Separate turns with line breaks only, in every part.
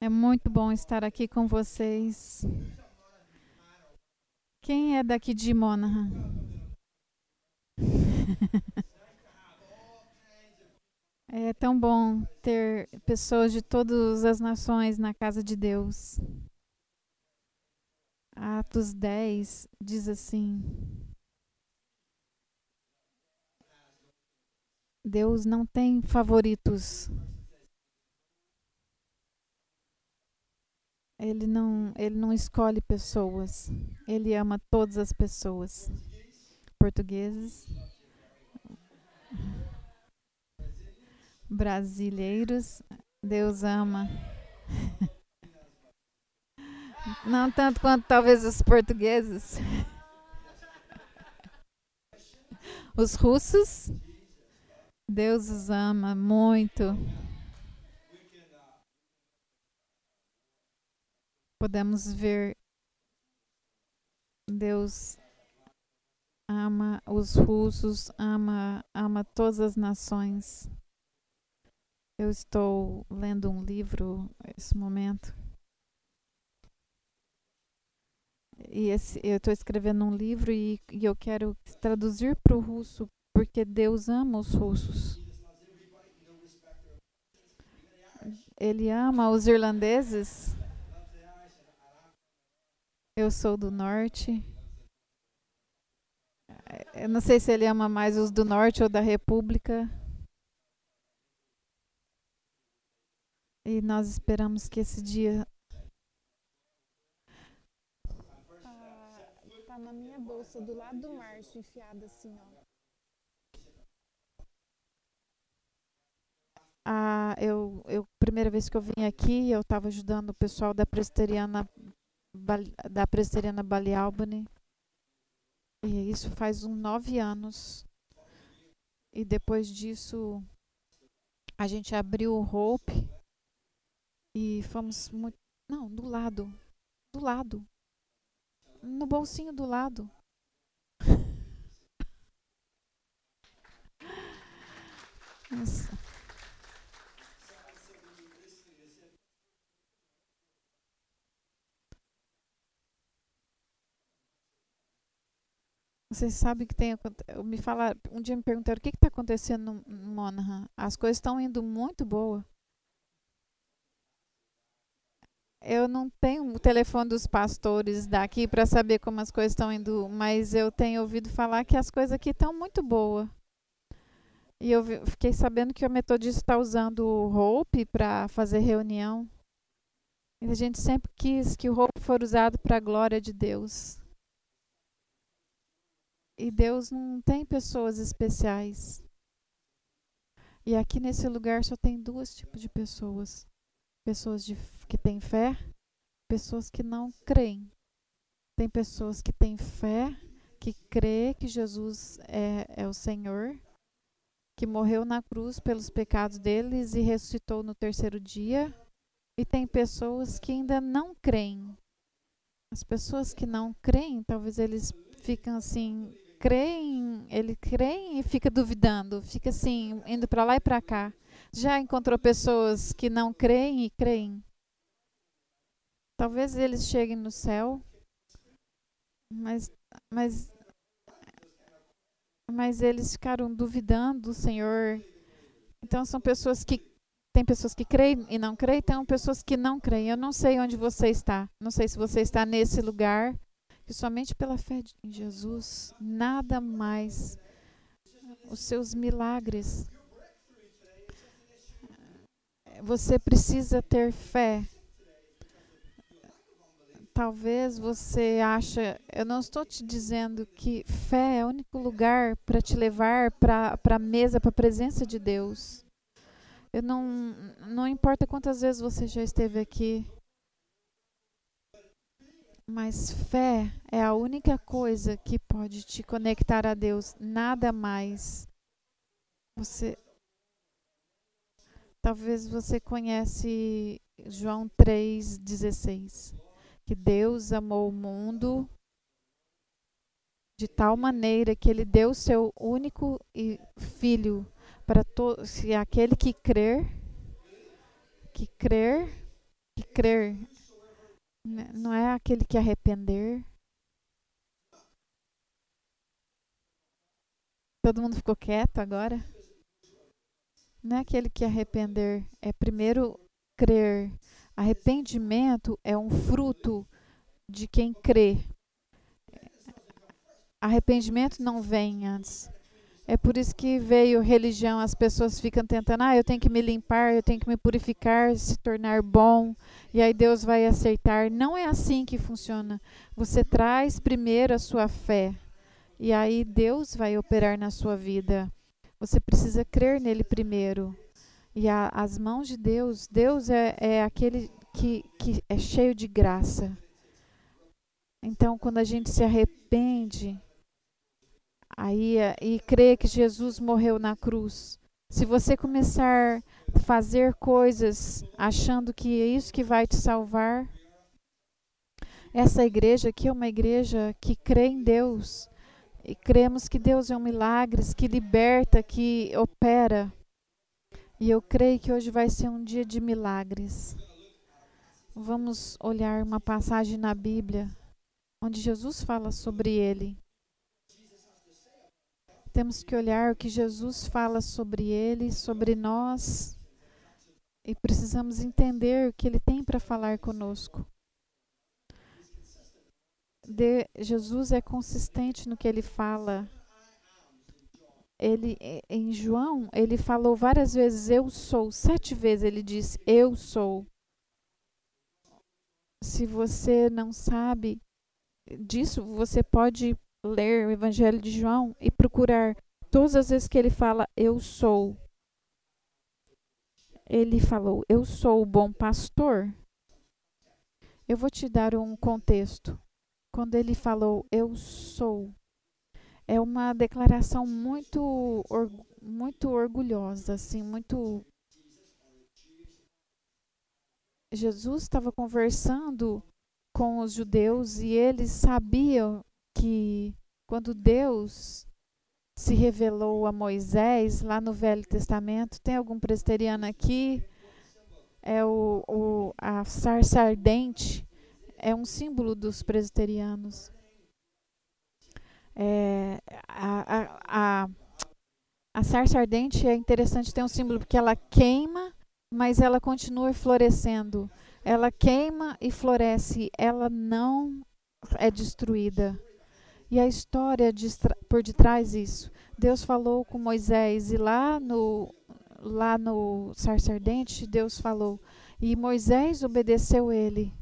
É muito bom estar aqui com vocês. Quem é daqui de Monaghan? É tão bom ter pessoas de todas as nações na casa de Deus. Atos 10 diz assim: Deus não tem favoritos. Ele não, ele não escolhe pessoas. Ele ama todas as pessoas. Portugueses, brasileiros, Deus ama. Não tanto quanto talvez os portugueses. Os russos, Deus os ama muito. Podemos ver Deus ama os russos, ama ama todas as nações. Eu estou lendo um livro nesse momento. E esse, eu estou escrevendo um livro e, e eu quero traduzir para o russo porque Deus ama os russos. Ele ama os irlandeses. Eu sou do norte. Eu não sei se ele ama mais os do norte ou da República. E nós esperamos que esse dia.
Tá, tá na minha bolsa, do lado do Márcio, enfiada assim, ó.
Ah, eu, eu primeira vez que eu vim aqui, eu estava ajudando o pessoal da presteriana da presteriana Bali Albany. E isso faz uns nove anos. E depois disso, a gente abriu o Hope e fomos muito. Não, do lado. Do lado. No bolsinho do lado. Nossa. Você sabe que tem. Me fala, um dia me perguntaram o que está acontecendo no Monaghan. As coisas estão indo muito boa. Eu não tenho o telefone dos pastores daqui para saber como as coisas estão indo, mas eu tenho ouvido falar que as coisas aqui estão muito boas. E eu fiquei sabendo que o metodista está usando o Hope para fazer reunião. E a gente sempre quis que o Hope for usado para a glória de Deus. E Deus não tem pessoas especiais. E aqui nesse lugar só tem dois tipos de pessoas: pessoas de, que têm fé, pessoas que não creem. Tem pessoas que têm fé, que crê que Jesus é, é o Senhor, que morreu na cruz pelos pecados deles e ressuscitou no terceiro dia. E tem pessoas que ainda não creem. As pessoas que não creem, talvez eles ficam assim creem, ele crê e fica duvidando, fica assim, indo para lá e para cá. Já encontrou pessoas que não creem e creem? Talvez eles cheguem no céu, mas, mas, mas eles ficaram duvidando do Senhor. Então são pessoas que tem pessoas que creem e não creem, tem pessoas que não creem. Eu não sei onde você está. Não sei se você está nesse lugar que somente pela fé em Jesus, nada mais, os seus milagres. Você precisa ter fé. Talvez você acha, eu não estou te dizendo que fé é o único lugar para te levar para a mesa, para a presença de Deus. Eu não, não importa quantas vezes você já esteve aqui, mas fé é a única coisa que pode te conectar a Deus, nada mais. Você Talvez você conhece João 3:16, que Deus amou o mundo de tal maneira que ele deu seu único filho para todo, se aquele que crer, que crer, que crer não é aquele que arrepender. Todo mundo ficou quieto agora? Não é aquele que arrepender, é primeiro crer. Arrependimento é um fruto de quem crê. Arrependimento não vem antes. É por isso que veio religião, as pessoas ficam tentando, ah, eu tenho que me limpar, eu tenho que me purificar, se tornar bom, e aí Deus vai aceitar. Não é assim que funciona. Você traz primeiro a sua fé, e aí Deus vai operar na sua vida. Você precisa crer nele primeiro. E a, as mãos de Deus, Deus é, é aquele que, que é cheio de graça. Então, quando a gente se arrepende, aí e crê que Jesus morreu na cruz. Se você começar a fazer coisas achando que é isso que vai te salvar, essa igreja aqui é uma igreja que crê em Deus. E cremos que Deus é um milagre, que liberta, que opera. E eu creio que hoje vai ser um dia de milagres. Vamos olhar uma passagem na Bíblia onde Jesus fala sobre ele temos que olhar o que Jesus fala sobre ele, sobre nós, e precisamos entender o que ele tem para falar conosco. De, Jesus é consistente no que ele fala. Ele, em João, ele falou várias vezes: Eu sou. Sete vezes ele disse: Eu sou. Se você não sabe disso, você pode ler o Evangelho de João e procurar todas as vezes que ele fala eu sou. Ele falou eu sou o bom pastor. Eu vou te dar um contexto. Quando ele falou eu sou, é uma declaração muito muito orgulhosa, assim, muito Jesus estava conversando com os judeus e eles sabiam que quando Deus se revelou a Moisés lá no Velho Testamento, tem algum presbiteriano aqui? É o, o a sarça ardente é um símbolo dos presbiterianos. É, a, a, a, a sarça ardente é interessante ter um símbolo porque ela queima, mas ela continua florescendo. Ela queima e floresce, ela não é destruída. E a história de, por detrás disso. Deus falou com Moisés e lá no lá no sarça ardente Deus falou e Moisés obedeceu ele.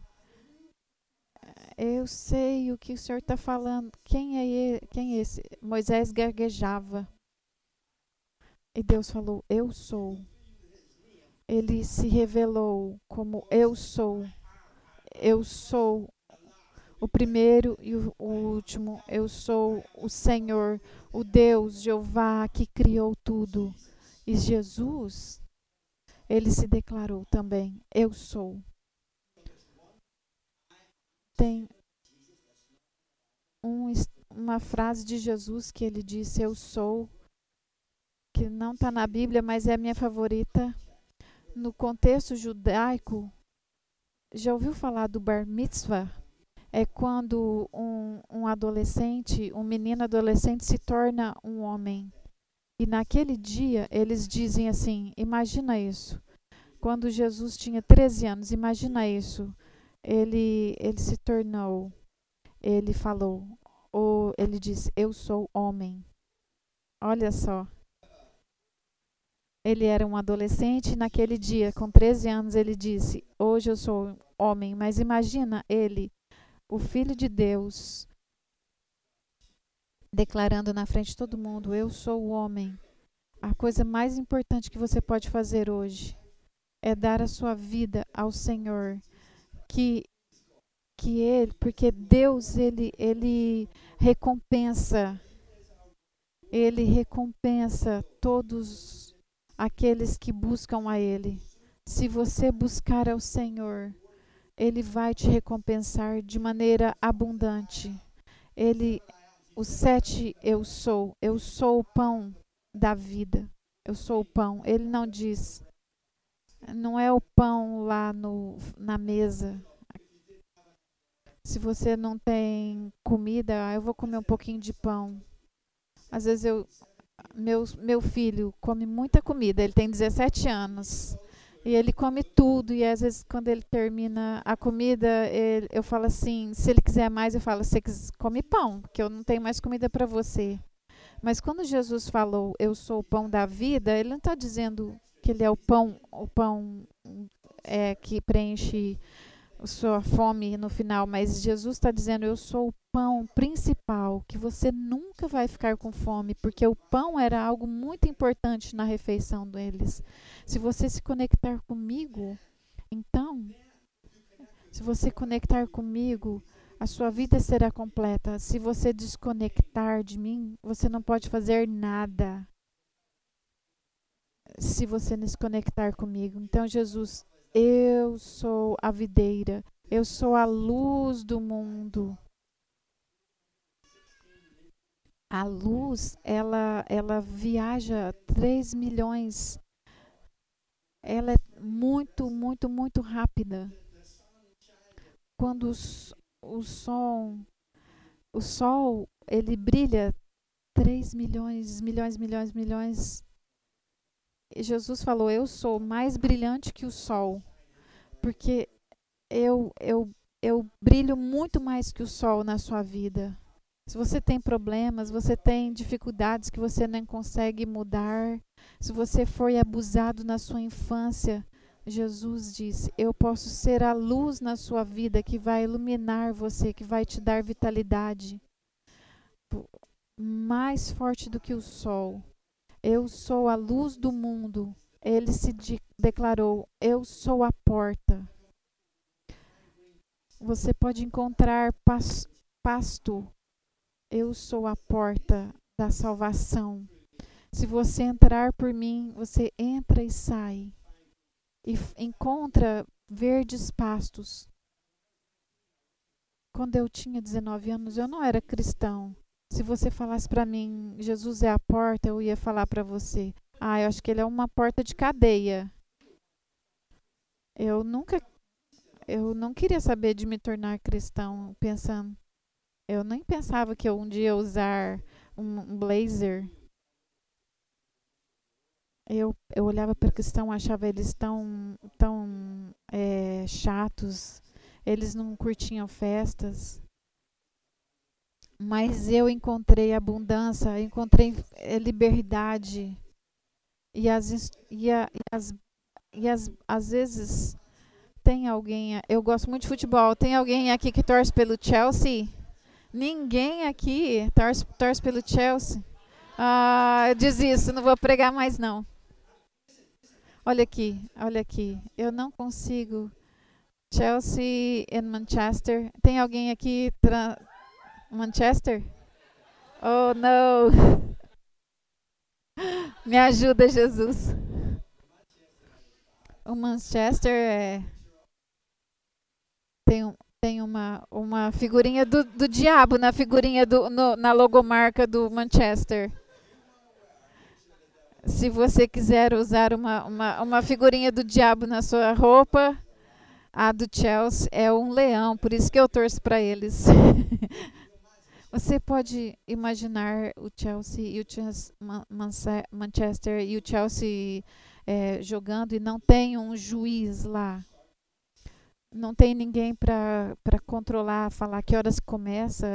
Eu sei o que o Senhor está falando. Quem é, quem é esse? Moisés gaguejava. E Deus falou: Eu sou. Ele se revelou como Eu sou. Eu sou o primeiro e o último. Eu sou o Senhor, o Deus, Jeová, que criou tudo. E Jesus, ele se declarou também: Eu sou. Tem um, uma frase de Jesus que ele disse: Eu sou, que não está na Bíblia, mas é a minha favorita. No contexto judaico, já ouviu falar do Bar Mitzvah? É quando um, um adolescente, um menino adolescente se torna um homem. E naquele dia eles dizem assim: imagina isso. Quando Jesus tinha 13 anos, imagina isso. Ele, ele se tornou, ele falou, ou ele disse: Eu sou homem. Olha só. Ele era um adolescente e naquele dia, com 13 anos, ele disse: Hoje eu sou homem. Mas imagina ele o Filho de Deus, declarando na frente de todo mundo: Eu sou o homem. A coisa mais importante que você pode fazer hoje é dar a sua vida ao Senhor, que que ele, porque Deus ele ele recompensa ele recompensa todos aqueles que buscam a ele. Se você buscar ao Senhor, ele vai te recompensar de maneira abundante. Ele, o sete, eu sou, eu sou o pão da vida. Eu sou o pão. Ele não diz, Não é o pão lá no, na mesa. Se você não tem comida, ah, eu vou comer um pouquinho de pão. Às vezes eu meu, meu filho come muita comida, ele tem 17 anos. E ele come tudo, e às vezes quando ele termina a comida, ele, eu falo assim, se ele quiser mais, eu falo, você come pão, porque eu não tenho mais comida para você. Mas quando Jesus falou, eu sou o pão da vida, ele não está dizendo que ele é o pão, o pão é, que preenche sua fome no final, mas Jesus está dizendo: Eu sou o pão principal, que você nunca vai ficar com fome, porque o pão era algo muito importante na refeição deles. Se você se conectar comigo, então, se você conectar comigo, a sua vida será completa. Se você desconectar de mim, você não pode fazer nada. Se você não se conectar comigo. Então, Jesus eu sou a videira, eu sou a luz do mundo. A luz, ela, ela viaja 3 milhões. Ela é muito, muito, muito rápida. Quando o, o sol, o sol, ele brilha 3 milhões, milhões, milhões, milhões Jesus falou: Eu sou mais brilhante que o sol, porque eu, eu, eu brilho muito mais que o sol na sua vida. Se você tem problemas, você tem dificuldades que você não consegue mudar, se você foi abusado na sua infância, Jesus disse: Eu posso ser a luz na sua vida que vai iluminar você, que vai te dar vitalidade. Mais forte do que o sol. Eu sou a luz do mundo. Ele se de declarou: Eu sou a porta. Você pode encontrar pas pasto. Eu sou a porta da salvação. Se você entrar por mim, você entra e sai. E encontra verdes pastos. Quando eu tinha 19 anos, eu não era cristão. Se você falasse para mim, Jesus é a porta, eu ia falar para você, ah, eu acho que ele é uma porta de cadeia. Eu nunca, eu não queria saber de me tornar cristão, pensando, eu nem pensava que eu um dia ia usar um, blazer. Eu, eu olhava para cristão, achava eles tão, tão é, chatos, eles não curtiam festas mas eu encontrei abundância, encontrei eh, liberdade. E, as, e, e, as, e as, às vezes tem alguém. Eu gosto muito de futebol. Tem alguém aqui que torce pelo Chelsea? Ninguém aqui torce, torce pelo Chelsea. Ah, eu desisto, não vou pregar mais não. Olha aqui, olha aqui. Eu não consigo. Chelsea e Manchester. Tem alguém aqui Manchester? Oh, não. Me ajuda, Jesus. O Manchester é tem, tem uma, uma figurinha do, do diabo na figurinha do, no, na logomarca do Manchester. Se você quiser usar uma, uma, uma figurinha do diabo na sua roupa, a do Chelsea é um leão, por isso que eu torço para eles. Você pode imaginar o Chelsea e o Manchester e o Chelsea é, jogando e não tem um juiz lá. Não tem ninguém para controlar, falar que horas começa.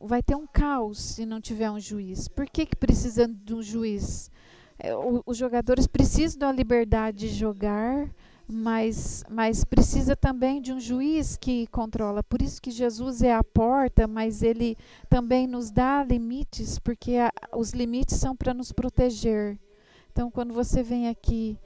Vai ter um caos se não tiver um juiz. Por que, que precisa de um juiz? É, o, os jogadores precisam da liberdade de jogar, mas, mas precisa também de um juiz que controla. Por isso que Jesus é a porta, mas ele também nos dá limites, porque a, os limites são para nos proteger. Então, quando você vem aqui,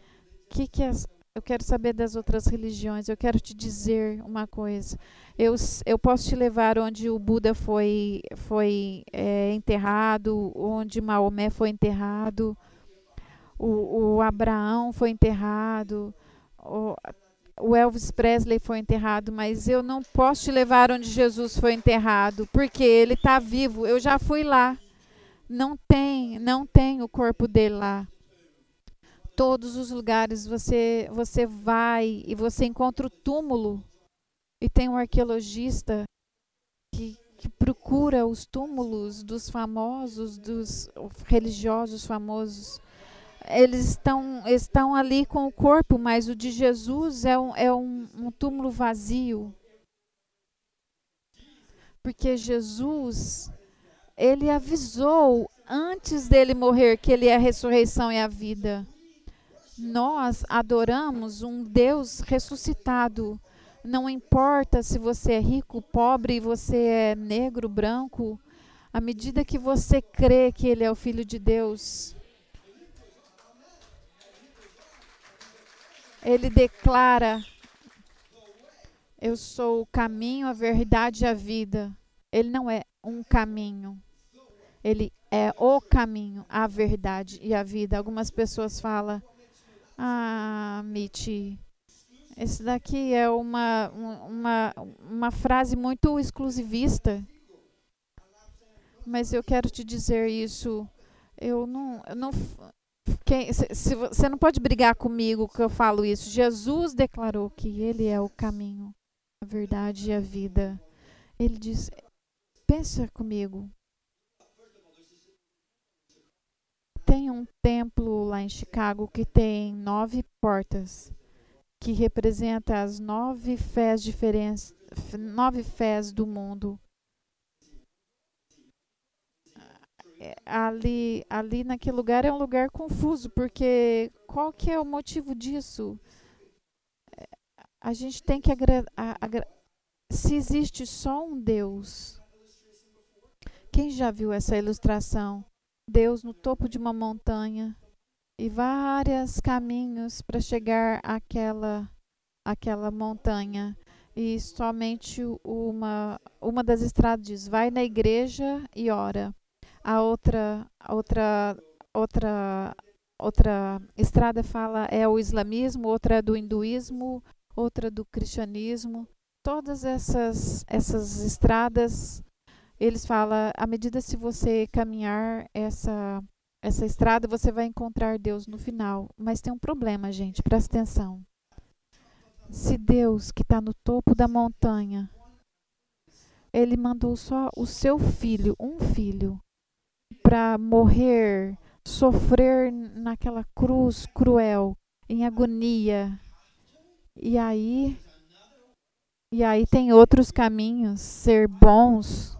que que as, eu quero saber das outras religiões, eu quero te dizer uma coisa. Eu, eu posso te levar onde o Buda foi, foi é, enterrado, onde Maomé foi enterrado, o, o Abraão foi enterrado o, Elvis Presley foi enterrado, mas eu não posso te levar onde Jesus foi enterrado, porque ele está vivo. Eu já fui lá. Não tem, não tem o corpo dele lá. todos os lugares você você vai e você encontra o túmulo e tem um arqueologista que, que procura os túmulos dos famosos, dos religiosos famosos. Eles estão, estão ali com o corpo, mas o de Jesus é um, é um, um túmulo vazio. Porque Jesus, ele avisou antes dele morrer que ele é a ressurreição e a vida. Nós adoramos um Deus ressuscitado. Não importa se você é rico, pobre, você é negro, branco, à medida que você crê que ele é o filho de Deus, ele declara: Eu sou o caminho, a verdade e a vida. Ele não é um caminho. Ele é o caminho, a verdade e a vida. Algumas pessoas falam: Ah, Mitch, esse daqui é uma, uma, uma frase muito exclusivista. Mas eu quero te dizer isso. Eu não. Eu não se, você não pode brigar comigo que eu falo isso. Jesus declarou que Ele é o caminho, a verdade e a vida. Ele diz: pensa comigo. Tem um templo lá em Chicago que tem nove portas, que representa as nove fés diferentes, nove fés do mundo. Ali, ali naquele lugar é um lugar confuso, porque qual que é o motivo disso? A gente tem que se existe só um Deus. Quem já viu essa ilustração? Deus no topo de uma montanha e vários caminhos para chegar àquela, àquela montanha. E somente uma, uma das estradas diz: vai na igreja e ora. A outra, outra, outra, outra estrada fala é o islamismo, outra é do hinduísmo, outra do cristianismo. Todas essas, essas estradas eles falam, à medida se você caminhar essa essa estrada, você vai encontrar Deus no final. Mas tem um problema, gente, presta atenção. Se Deus, que está no topo da montanha, ele mandou só o seu filho, um filho, para morrer, sofrer naquela cruz cruel, em agonia. E aí, e aí tem outros caminhos, ser bons,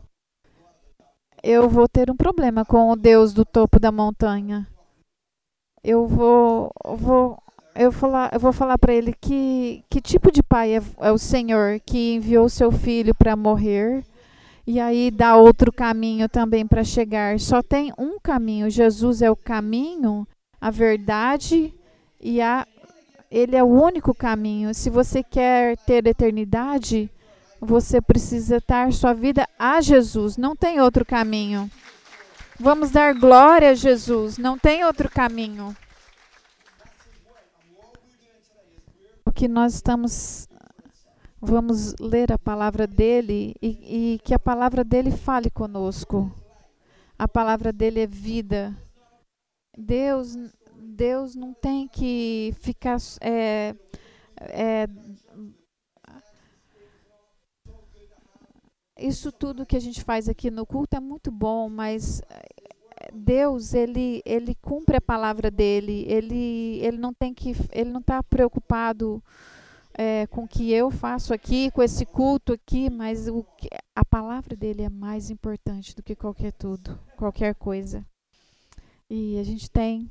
eu vou ter um problema com o Deus do topo da montanha. Eu vou, vou eu, falar, eu vou falar para ele que, que tipo de pai é, é o Senhor que enviou seu filho para morrer e aí dá outro caminho também para chegar. Só tem um caminho. Jesus é o caminho, a verdade e a ele é o único caminho. Se você quer ter eternidade, você precisa dar sua vida a Jesus, não tem outro caminho. Vamos dar glória a Jesus, não tem outro caminho. O que nós estamos. Vamos ler a palavra dele e, e que a palavra dele fale conosco. A palavra dele é vida. Deus, Deus não tem que ficar é, é, isso tudo que a gente faz aqui no culto é muito bom, mas eh, Deus ele ele cumpre a palavra dele. Ele ele não tem que ele não está preocupado é, com o que eu faço aqui, com esse culto aqui, mas o a palavra dele é mais importante do que qualquer tudo, qualquer coisa. E a gente tem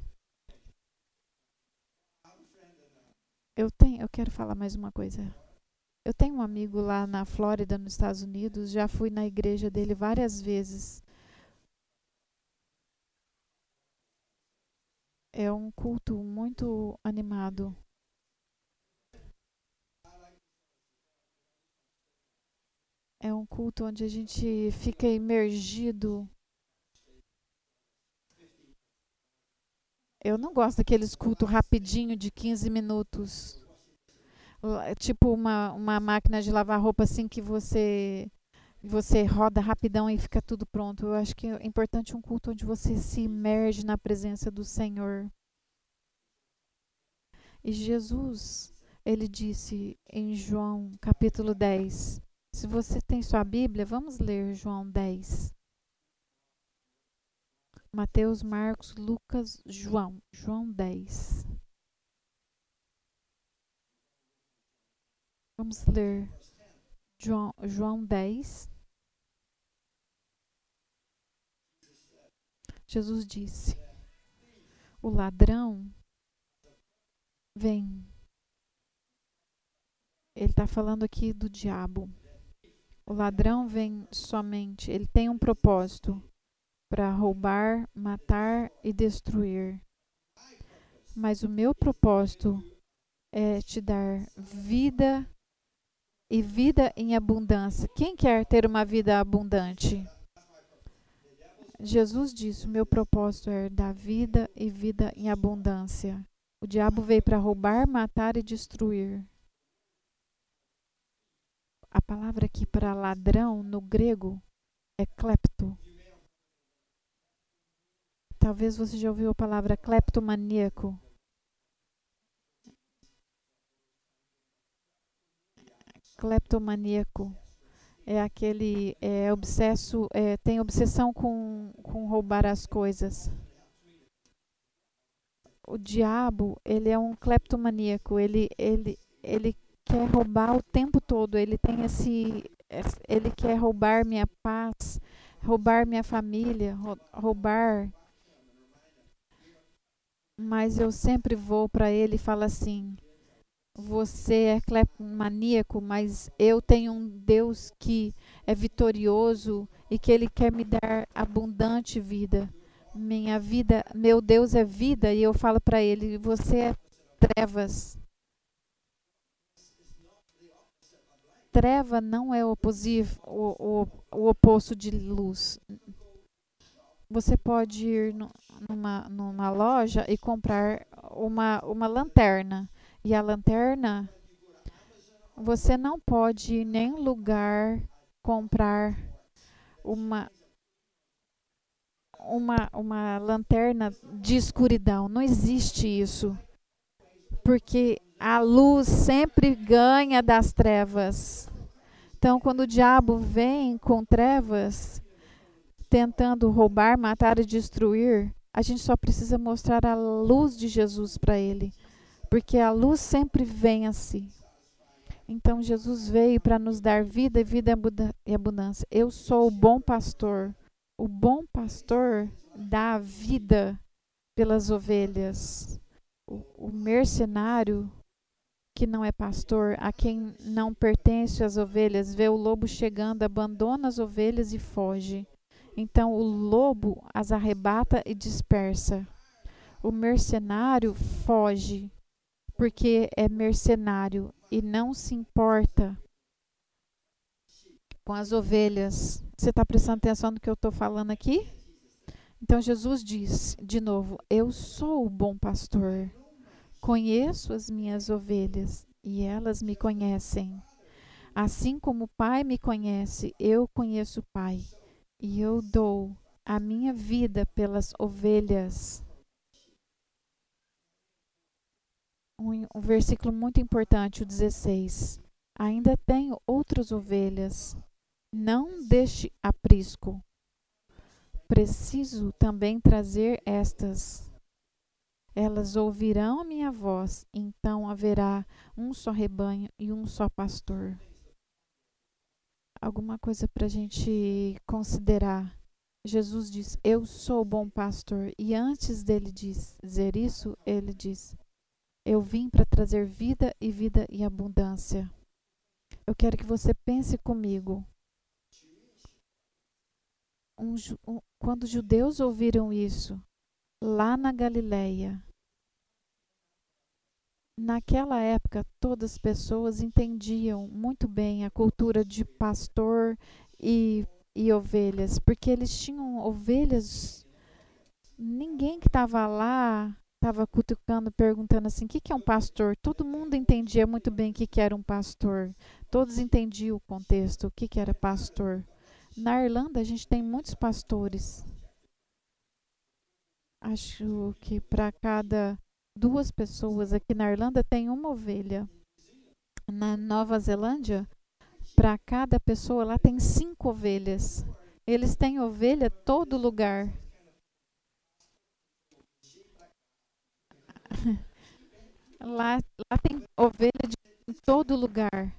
eu tenho, eu quero falar mais uma coisa. Eu tenho um amigo lá na Flórida, nos Estados Unidos, já fui na igreja dele várias vezes. É um culto muito animado. É um culto onde a gente fica imergido. Eu não gosto daqueles cultos rapidinho de 15 minutos tipo uma, uma máquina de lavar roupa assim que você você roda rapidão e fica tudo pronto. Eu acho que é importante um culto onde você se imerge na presença do Senhor. E Jesus, ele disse em João capítulo 10. Se você tem sua Bíblia, vamos ler João 10. Mateus, Marcos, Lucas, João. João 10. Vamos ler João, João 10. Jesus disse: O ladrão vem. Ele está falando aqui do diabo. O ladrão vem somente, ele tem um propósito para roubar, matar e destruir. Mas o meu propósito é te dar vida e vida em abundância. Quem quer ter uma vida abundante? Jesus disse: O meu propósito é dar vida e vida em abundância. O diabo veio para roubar, matar e destruir. A palavra aqui para ladrão no grego é klepto. Talvez você já ouviu a palavra cleptomaníaco. Cleptomaníaco é aquele é, obsesso, é, tem obsessão com, com roubar as coisas. O diabo, ele é um cleptomaníaco, ele, ele, ele quer roubar o tempo todo, ele tem esse, ele quer roubar minha paz, roubar minha família, roubar mas eu sempre vou para ele e falo assim: você é cleptomaníaco, mas eu tenho um Deus que é vitorioso e que ele quer me dar abundante vida. Minha vida, meu Deus é vida e eu falo para ele: você é trevas. Treva não é o, o, o oposto de luz. Você pode ir no, numa, numa loja e comprar uma, uma lanterna. E a lanterna, você não pode em nenhum lugar comprar uma, uma, uma lanterna de escuridão. Não existe isso. Porque a luz sempre ganha das trevas. Então, quando o diabo vem com trevas, tentando roubar, matar e destruir, a gente só precisa mostrar a luz de Jesus para ele, porque a luz sempre assim. Então Jesus veio para nos dar vida e vida e abundância. Eu sou o bom pastor. O bom pastor dá vida pelas ovelhas. O, o mercenário que não é pastor, a quem não pertence as ovelhas, vê o lobo chegando, abandona as ovelhas e foge. Então o lobo as arrebata e dispersa. O mercenário foge, porque é mercenário e não se importa com as ovelhas. Você está prestando atenção no que eu estou falando aqui? Então Jesus diz de novo: Eu sou o bom pastor, conheço as minhas ovelhas e elas me conhecem. Assim como o Pai me conhece, eu conheço o Pai e eu dou a minha vida pelas ovelhas. Um, um, versículo muito importante, o 16. Ainda tenho outras ovelhas, não deixe aprisco. Preciso também trazer estas. Elas ouvirão a minha voz, então haverá um só rebanho e um só pastor alguma coisa para a gente considerar. Jesus diz: Eu sou o bom pastor. E antes dele dizer isso, ele diz: Eu vim para trazer vida e vida em abundância. Eu quero que você pense comigo. Um, um, quando os judeus ouviram isso, lá na Galileia, naquela época todas as pessoas entendiam muito bem a cultura de pastor e, e ovelhas, porque eles tinham ovelhas. Ninguém que estava lá estava cutucando, perguntando assim: o que, que é um pastor? Todo mundo entendia muito bem o que, que era um pastor. Todos entendiam o contexto, o que, que era pastor. Na Irlanda, a gente tem muitos pastores. Acho que para cada duas pessoas aqui na Irlanda têm uma ovelha. Na Nova Zelândia, para cada pessoa lá tem cinco ovelhas. Eles têm ovelha todo lugar. lá, lá tem ovelha de em todo lugar.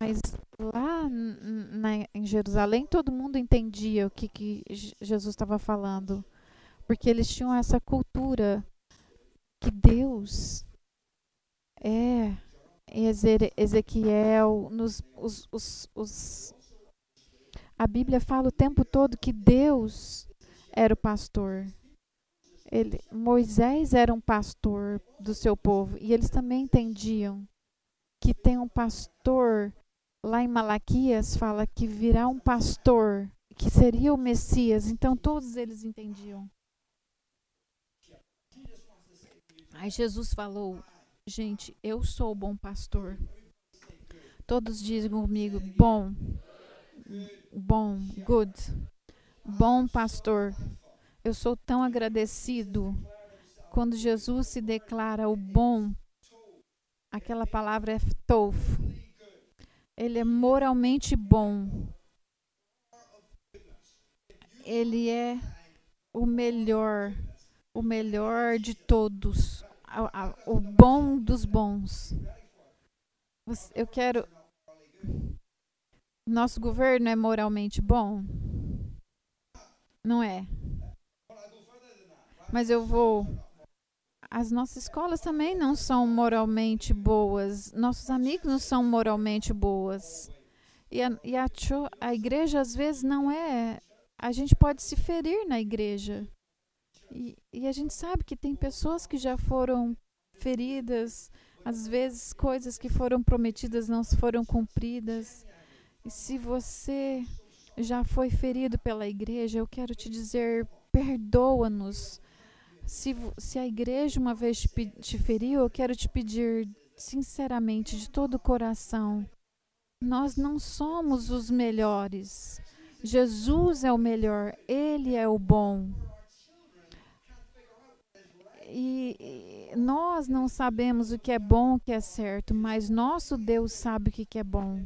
Mas lá na, em Jerusalém todo mundo entendia o que, que Jesus estava falando. Porque eles tinham essa cultura que Deus é Ezequiel, nos, os, os, os, a Bíblia fala o tempo todo que Deus era o pastor. Ele, Moisés era um pastor do seu povo e eles também entendiam que tem um pastor lá em Malaquias fala que virá um pastor que seria o Messias. Então todos eles entendiam. Aí Jesus falou: Gente, eu sou o bom pastor. Todos dizem comigo: Bom, bom, good, bom pastor. Eu sou tão agradecido quando Jesus se declara o bom. Aquela palavra é tof. Ele é moralmente bom. Ele é o melhor, o melhor de todos o bom dos bons. Eu quero. Nosso governo é moralmente bom? Não é. Mas eu vou. As nossas escolas também não são moralmente boas. Nossos amigos não são moralmente boas. E a, e a, a igreja, às vezes, não é. A gente pode se ferir na igreja. E, e a gente sabe que tem pessoas que já foram feridas, às vezes coisas que foram prometidas não foram cumpridas. E se você já foi ferido pela igreja, eu quero te dizer, perdoa-nos. Se, se a igreja uma vez te, te feriu, eu quero te pedir sinceramente, de todo o coração, nós não somos os melhores. Jesus é o melhor, Ele é o bom e, nós não sabemos o que é bom, o que é certo, mas nosso Deus sabe o que, que é bom.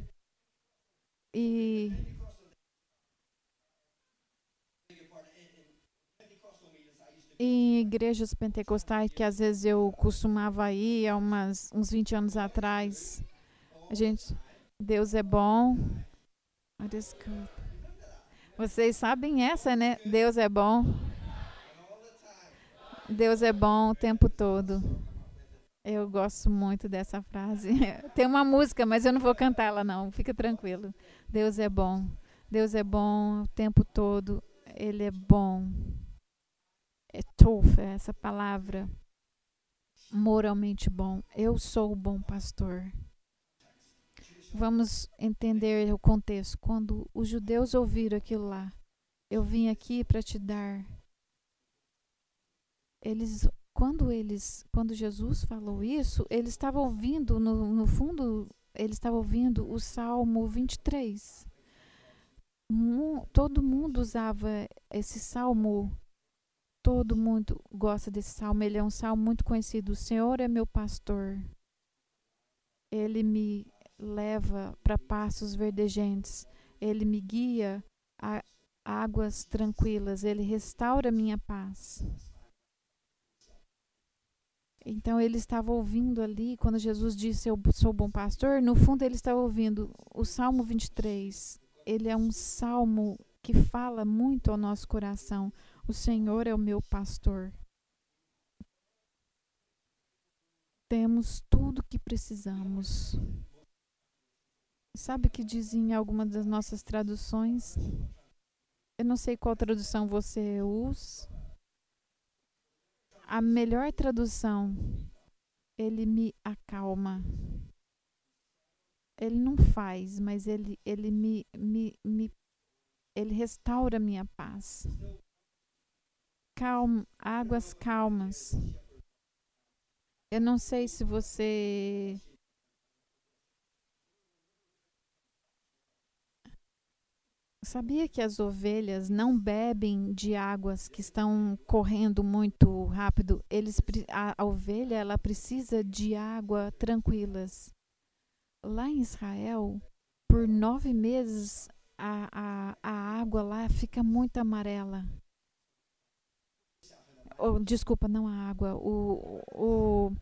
E em igrejas pentecostais que às vezes eu costumava ir há umas, uns 20 anos atrás. A gente, Deus é bom. Vocês sabem essa, né? Deus é bom. Deus é bom o tempo todo. Eu gosto muito dessa frase. Tem uma música, mas eu não vou cantá-la não. Fica tranquilo. Deus é bom. Deus é bom o tempo todo. Ele é bom. É tof, é essa palavra. Moralmente bom. Eu sou o bom pastor. Vamos entender o contexto. Quando os judeus ouviram aquilo lá, eu vim aqui para te dar eles quando eles quando Jesus falou isso, ele estava ouvindo no, no fundo, ele estava ouvindo o Salmo 23. todo mundo usava esse salmo. Todo mundo gosta desse salmo. Ele é um salmo muito conhecido. O Senhor é meu pastor. Ele me leva para passos verdejentes. Ele me guia a águas tranquilas. Ele restaura minha paz. Então ele estava ouvindo ali, quando Jesus disse eu sou bom pastor, no fundo ele estava ouvindo o Salmo 23. Ele é um salmo que fala muito ao nosso coração. O Senhor é o meu pastor. Temos tudo que precisamos. Sabe que diz em das nossas traduções? Eu não sei qual tradução você usa a melhor tradução, ele me acalma. Ele não faz, mas ele, ele me, me, me ele restaura minha paz. Calma, águas calmas. Eu não sei se você Sabia que as ovelhas não bebem de águas que estão correndo muito rápido? Eles, a, a ovelha ela precisa de água tranquilas. Lá em Israel, por nove meses, a, a, a água lá fica muito amarela. Oh, desculpa, não a água. O, o,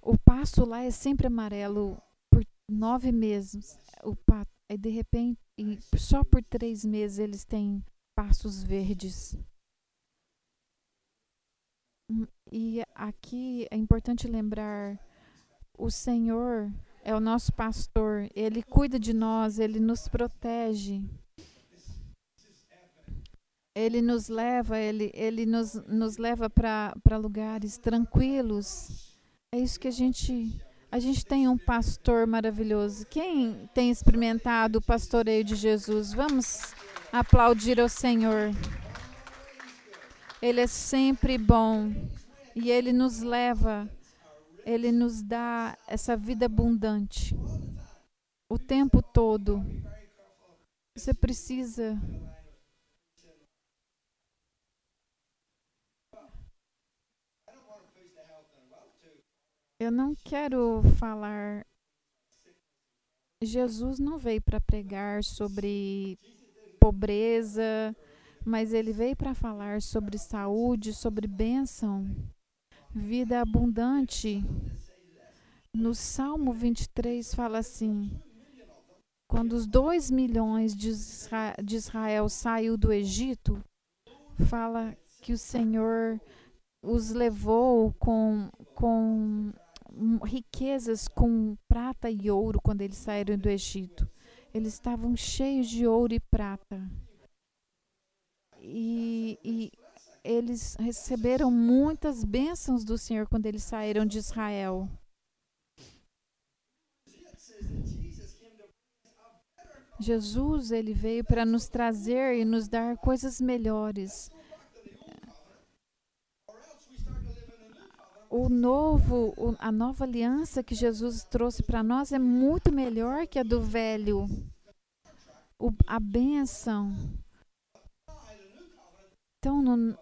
o pasto lá é sempre amarelo por nove meses. O pato, aí de repente e só por três meses eles têm passos verdes. Hum, e aqui é importante lembrar: o Senhor é o nosso pastor, ele cuida de nós, ele nos protege. Ele nos leva, ele, ele nos, nos leva para lugares tranquilos. É isso que a gente a gente tem um pastor maravilhoso. Quem tem experimentado o pastoreio de Jesus? Vamos aplaudir ao Senhor. Ele é sempre bom e ele nos leva, ele nos dá essa vida abundante o tempo todo. Você precisa Eu não quero falar. Jesus não veio para pregar sobre pobreza, mas ele veio para falar sobre saúde, sobre bênção, vida abundante. No Salmo 23 fala assim: quando os dois milhões de Israel, saiu do Egito, fala que o Senhor os levou com, com riquezas com prata e ouro quando eles saíram do Egito. Eles estavam cheios de ouro e prata. E, e eles receberam muitas bênçãos do Senhor quando eles saíram de Israel. Jesus ele veio para nos trazer e nos dar coisas melhores. O novo, a nova aliança que Jesus trouxe para nós é muito melhor que a do velho. O, a bênção. Então, no,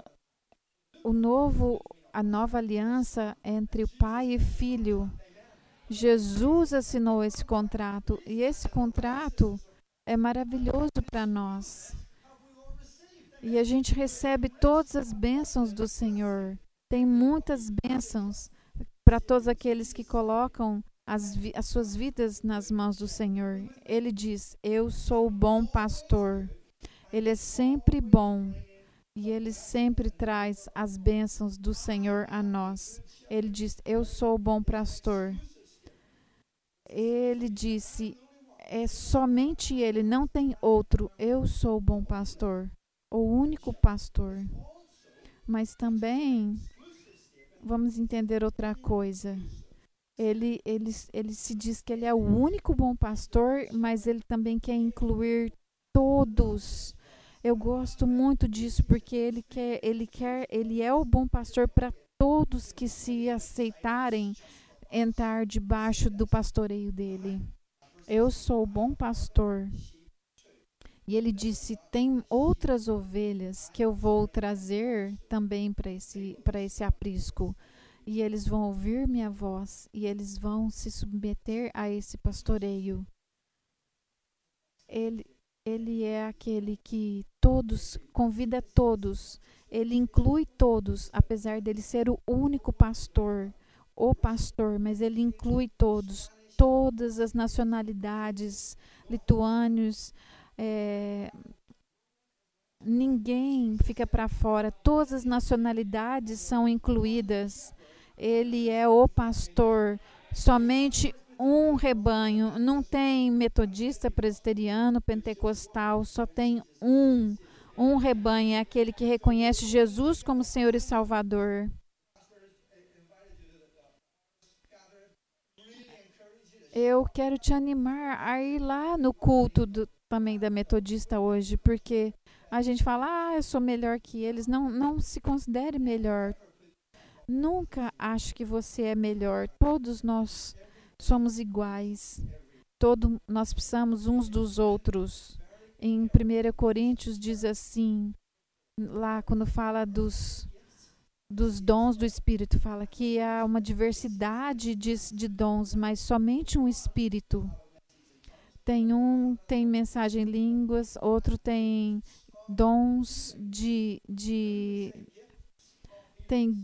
o novo, a nova aliança entre o pai e filho. Jesus assinou esse contrato e esse contrato é maravilhoso para nós. E a gente recebe todas as bênçãos do Senhor tem muitas bênçãos para todos aqueles que colocam as, as suas vidas nas mãos do Senhor. Ele diz: Eu sou o bom pastor. Ele é sempre bom e ele sempre traz as bênçãos do Senhor a nós. Ele diz: Eu sou o bom pastor. Ele disse: É somente ele, não tem outro. Eu sou o bom pastor, o único pastor. Mas também vamos entender outra coisa. Ele, ele, ele se diz que ele é o único bom pastor, mas ele também quer incluir todos. Eu gosto muito disso porque ele quer, ele quer, ele é o bom pastor para todos que se aceitarem entrar debaixo do pastoreio dele. Eu sou o bom pastor. E ele disse: Tem outras ovelhas que eu vou trazer também para esse, esse aprisco. E eles vão ouvir minha voz e eles vão se submeter a esse pastoreio. Ele, ele é aquele que todos, convida todos, ele inclui todos, apesar dele ser o único pastor, o pastor, mas ele inclui todos, todas as nacionalidades, lituânios, é, ninguém fica para fora, todas as nacionalidades são incluídas. Ele é o pastor, somente um rebanho, não tem metodista, presbiteriano, pentecostal, só tem um, um rebanho, é aquele que reconhece Jesus como Senhor e Salvador. Eu quero te animar a ir lá no culto do, também da metodista hoje, porque a gente fala, ah, eu sou melhor que eles. Não, não se considere melhor. Nunca ache que você é melhor. Todos nós somos iguais. Todo, nós precisamos uns dos outros. Em 1 Coríntios diz assim, lá quando fala dos, dos dons do Espírito, fala que há uma diversidade de, de dons, mas somente um Espírito. Tem um tem mensagem em línguas, outro tem dons de, de tem,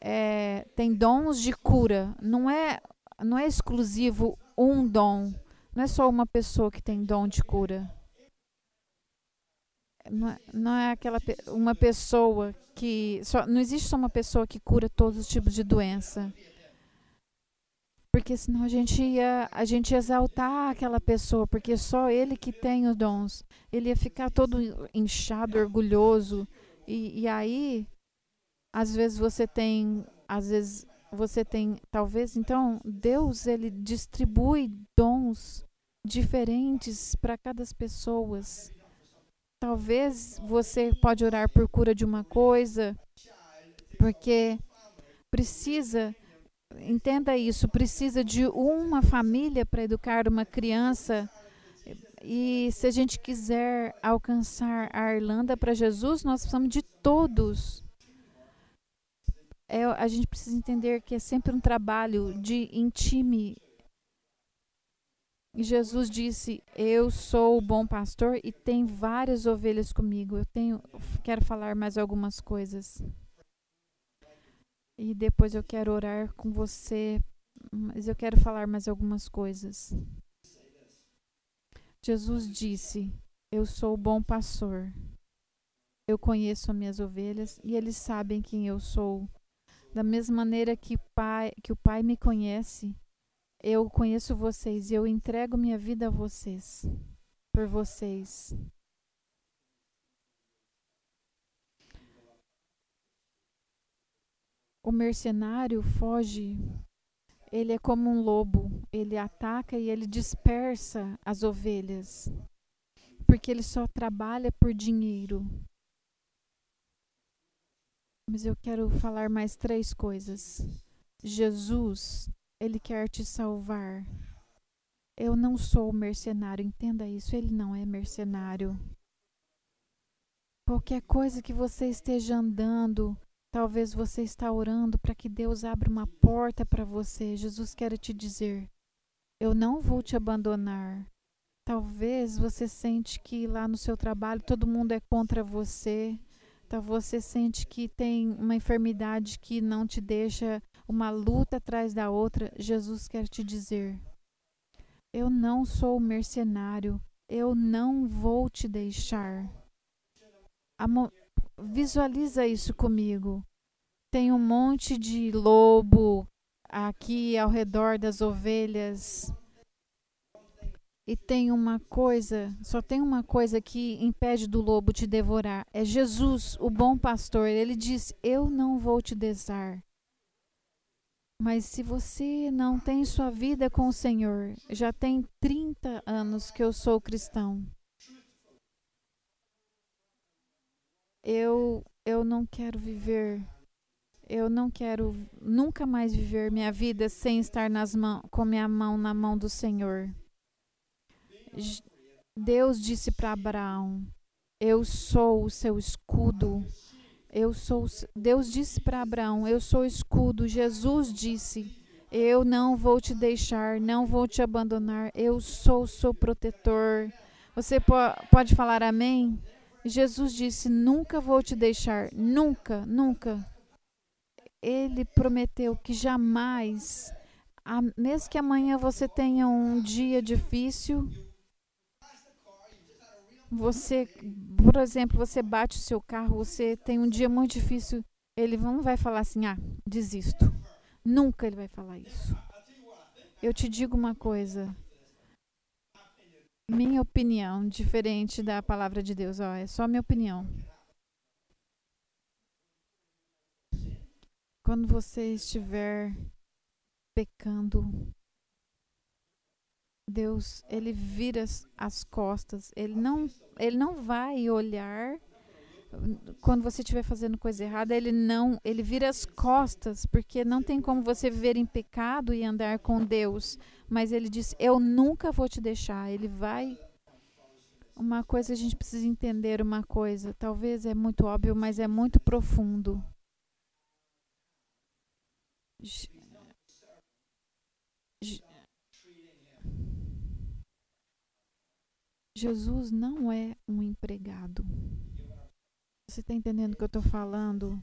é, tem dons de cura. Não é, não é exclusivo um dom. Não é só uma pessoa que tem dom de cura. Não é, não é aquela uma pessoa que só não existe só uma pessoa que cura todos os tipos de doença porque senão a gente ia a gente ia exaltar aquela pessoa porque só ele que tem os dons. Ele ia ficar todo inchado orgulhoso. E, e aí às vezes você tem às vezes você tem talvez então Deus ele distribui dons diferentes para cada pessoa Talvez você pode orar por cura de uma coisa, porque precisa, entenda isso, precisa de uma família para educar uma criança. E se a gente quiser alcançar a Irlanda para Jesus, nós precisamos de todos. É, a gente precisa entender que é sempre um trabalho de intime e Jesus disse: Eu sou o bom pastor e tem várias ovelhas comigo. Eu tenho, quero falar mais algumas coisas. E depois eu quero orar com você, mas eu quero falar mais algumas coisas. Jesus disse: Eu sou o bom pastor. Eu conheço as minhas ovelhas e eles sabem quem eu sou. Da mesma maneira que, pai, que o Pai me conhece, eu conheço vocês e eu entrego minha vida a vocês, por vocês. O mercenário foge, ele é como um lobo, ele ataca e ele dispersa as ovelhas, porque ele só trabalha por dinheiro. Mas eu quero falar mais três coisas. Jesus ele quer te salvar. Eu não sou mercenário, entenda isso. Ele não é mercenário. Qualquer coisa que você esteja andando, talvez você está orando para que Deus abra uma porta para você. Jesus quer te dizer: Eu não vou te abandonar. Talvez você sente que lá no seu trabalho todo mundo é contra você. Talvez você sente que tem uma enfermidade que não te deixa uma luta atrás da outra, Jesus quer te dizer: Eu não sou mercenário, eu não vou te deixar. Visualiza isso comigo. Tem um monte de lobo aqui ao redor das ovelhas. E tem uma coisa, só tem uma coisa que impede do lobo te devorar. É Jesus, o bom pastor. Ele diz: Eu não vou te deixar. Mas se você não tem sua vida com o Senhor, já tem 30 anos que eu sou cristão. Eu eu não quero viver eu não quero nunca mais viver minha vida sem estar nas mãos com minha mão na mão do Senhor. Deus disse para Abraão: Eu sou o seu escudo eu sou Deus disse para Abraão, eu sou escudo. Jesus disse, eu não vou te deixar, não vou te abandonar. Eu sou o seu protetor. Você pode falar amém? Jesus disse: Nunca vou te deixar, nunca, nunca. Ele prometeu que jamais, mesmo que amanhã você tenha um dia difícil, você, por exemplo, você bate o seu carro, você tem um dia muito difícil, ele não vai falar assim: "Ah, desisto". Nunca ele vai falar isso. Eu te digo uma coisa. Minha opinião, diferente da palavra de Deus, ó, é só minha opinião. Quando você estiver pecando, Deus, ele vira as costas. Ele não, ele não vai olhar quando você estiver fazendo coisa errada, ele não, ele vira as costas, porque não tem como você viver em pecado e andar com Deus. Mas ele diz: "Eu nunca vou te deixar". Ele vai Uma coisa a gente precisa entender uma coisa, talvez é muito óbvio, mas é muito profundo. Jesus não é um empregado. Você está entendendo o que eu estou falando?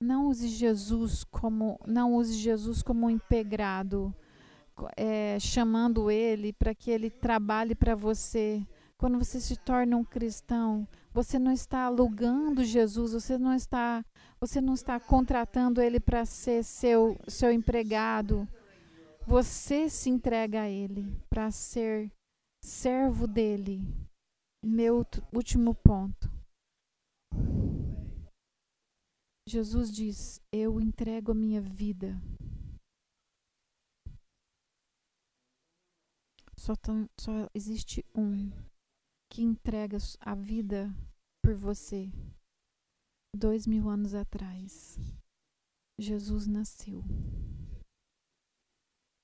Não use Jesus como não use Jesus como um empregado, é, chamando ele para que ele trabalhe para você. Quando você se torna um cristão, você não está alugando Jesus, você não está, você não está contratando ele para ser seu seu empregado. Você se entrega a ele para ser servo dele. Meu último ponto. Jesus diz: Eu entrego a minha vida. Só, só existe um que entrega a vida por você. Dois mil anos atrás, Jesus nasceu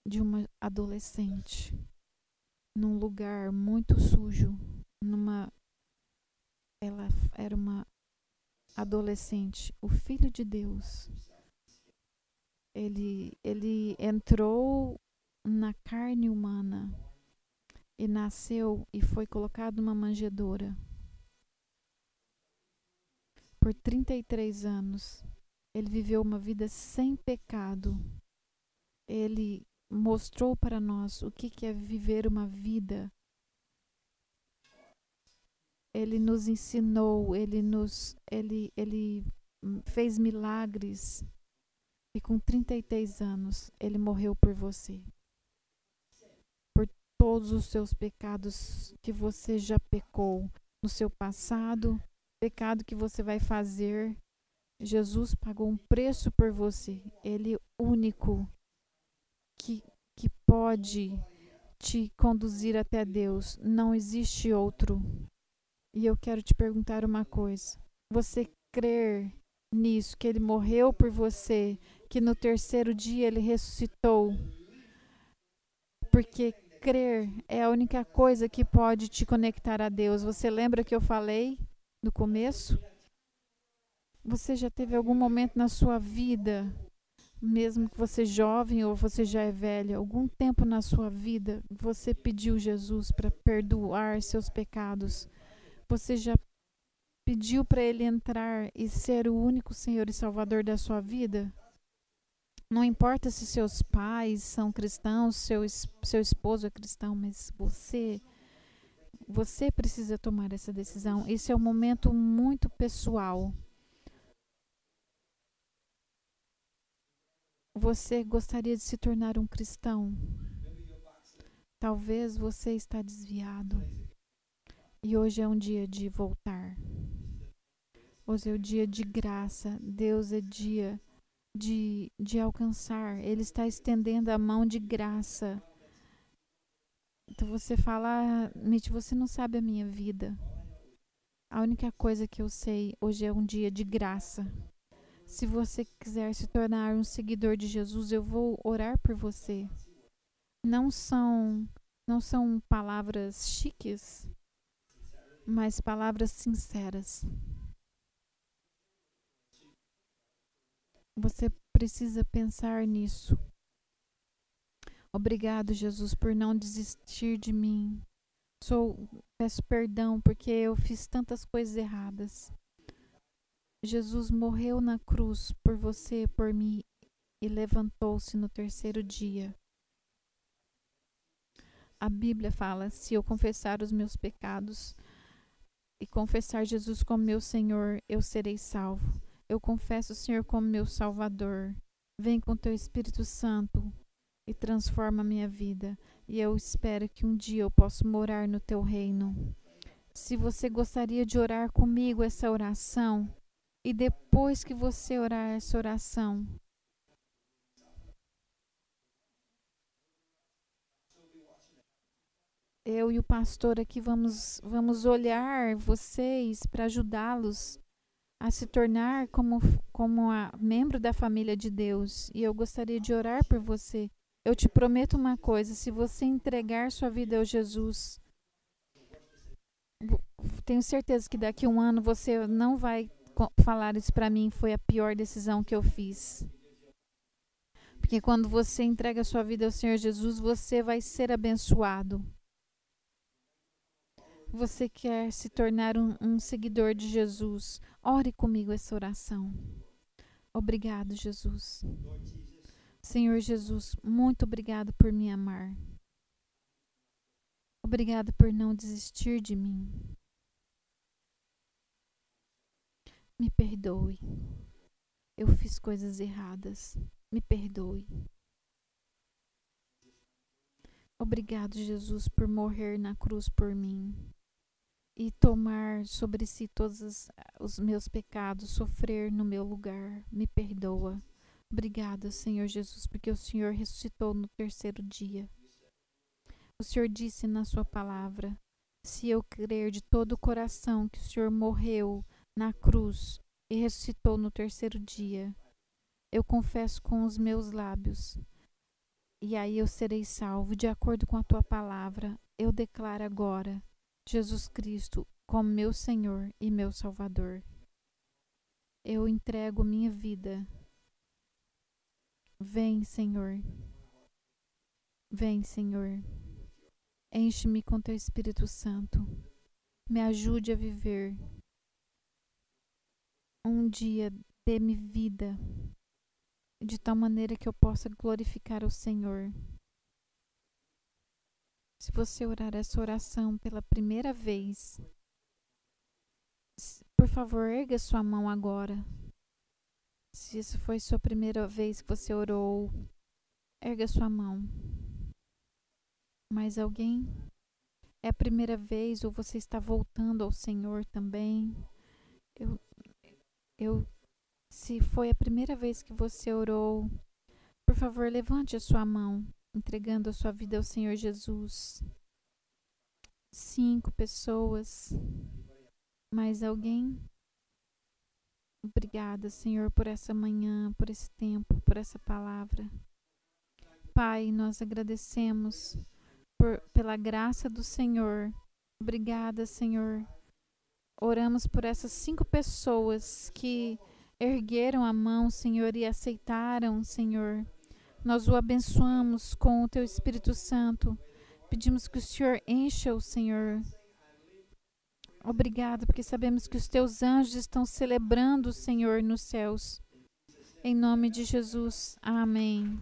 de uma adolescente num lugar muito sujo, numa ela era uma adolescente, o filho de Deus. Ele ele entrou na carne humana e nasceu e foi colocado numa manjedoura. Por 33 anos, ele viveu uma vida sem pecado. Ele mostrou para nós o que é viver uma vida. Ele nos ensinou, ele nos ele ele fez milagres. E com 33 anos, ele morreu por você. Por todos os seus pecados que você já pecou no seu passado, pecado que você vai fazer. Jesus pagou um preço por você. Ele único que, que pode te conduzir até Deus. Não existe outro. E eu quero te perguntar uma coisa. Você crer nisso, que ele morreu por você, que no terceiro dia ele ressuscitou? Porque crer é a única coisa que pode te conectar a Deus. Você lembra que eu falei no começo? Você já teve algum momento na sua vida mesmo que você jovem ou você já é velha, algum tempo na sua vida você pediu Jesus para perdoar seus pecados. Você já pediu para ele entrar e ser o único Senhor e Salvador da sua vida? Não importa se seus pais são cristãos, seu, seu esposo é cristão, mas você você precisa tomar essa decisão. Esse é um momento muito pessoal. Você gostaria de se tornar um cristão? Talvez você está desviado. E hoje é um dia de voltar. Hoje é o dia de graça. Deus é dia de, de alcançar. Ele está estendendo a mão de graça. Então você fala, ah, Mitch, você não sabe a minha vida. A única coisa que eu sei, hoje é um dia de graça. Se você quiser se tornar um seguidor de Jesus, eu vou orar por você. Não são não são palavras chiques, mas palavras sinceras. Você precisa pensar nisso. Obrigado, Jesus, por não desistir de mim. Sou, peço perdão porque eu fiz tantas coisas erradas. Jesus morreu na cruz por você, por mim, e levantou-se no terceiro dia. A Bíblia fala: se eu confessar os meus pecados e confessar Jesus como meu Senhor, eu serei salvo. Eu confesso o Senhor como meu Salvador. Vem com teu Espírito Santo e transforma a minha vida. E eu espero que um dia eu possa morar no teu reino. Se você gostaria de orar comigo essa oração, e depois que você orar essa oração, eu e o pastor aqui vamos, vamos olhar vocês para ajudá-los a se tornar como, como a membro da família de Deus. E eu gostaria de orar por você. Eu te prometo uma coisa: se você entregar sua vida ao Jesus, tenho certeza que daqui a um ano você não vai falar isso para mim. Foi a pior decisão que eu fiz. Porque quando você entrega sua vida ao Senhor Jesus, você vai ser abençoado. Você quer se tornar um, um seguidor de Jesus? Ore comigo essa oração. Obrigado, Jesus. Senhor Jesus, muito obrigado por me amar. Obrigado por não desistir de mim. Me perdoe. Eu fiz coisas erradas. Me perdoe. Obrigado, Jesus, por morrer na cruz por mim e tomar sobre si todos os meus pecados, sofrer no meu lugar. Me perdoa. Obrigada, Senhor Jesus, porque o Senhor ressuscitou no terceiro dia. O Senhor disse na sua palavra: se eu crer de todo o coração que o Senhor morreu na cruz e ressuscitou no terceiro dia, eu confesso com os meus lábios, e aí eu serei salvo de acordo com a tua palavra. Eu declaro agora Jesus Cristo como meu Senhor e meu Salvador. Eu entrego minha vida. Vem, Senhor. Vem, Senhor. Enche-me com teu Espírito Santo. Me ajude a viver um dia, dê-me vida, de tal maneira que eu possa glorificar o Senhor. Se você orar essa oração pela primeira vez, por favor, erga sua mão agora. Se isso foi sua primeira vez que você orou, erga sua mão. Mais alguém? É a primeira vez ou você está voltando ao Senhor também? Eu, eu, se foi a primeira vez que você orou, por favor, levante a sua mão entregando a sua vida ao Senhor Jesus. Cinco pessoas. Mais alguém? Obrigada, Senhor, por essa manhã, por esse tempo, por essa palavra. Pai, nós agradecemos por, pela graça do Senhor. Obrigada, Senhor. Oramos por essas cinco pessoas que ergueram a mão, Senhor, e aceitaram, Senhor nós o abençoamos com o teu Espírito Santo. Pedimos que o Senhor encha o Senhor. Obrigado, porque sabemos que os teus anjos estão celebrando o Senhor nos céus. Em nome de Jesus. Amém.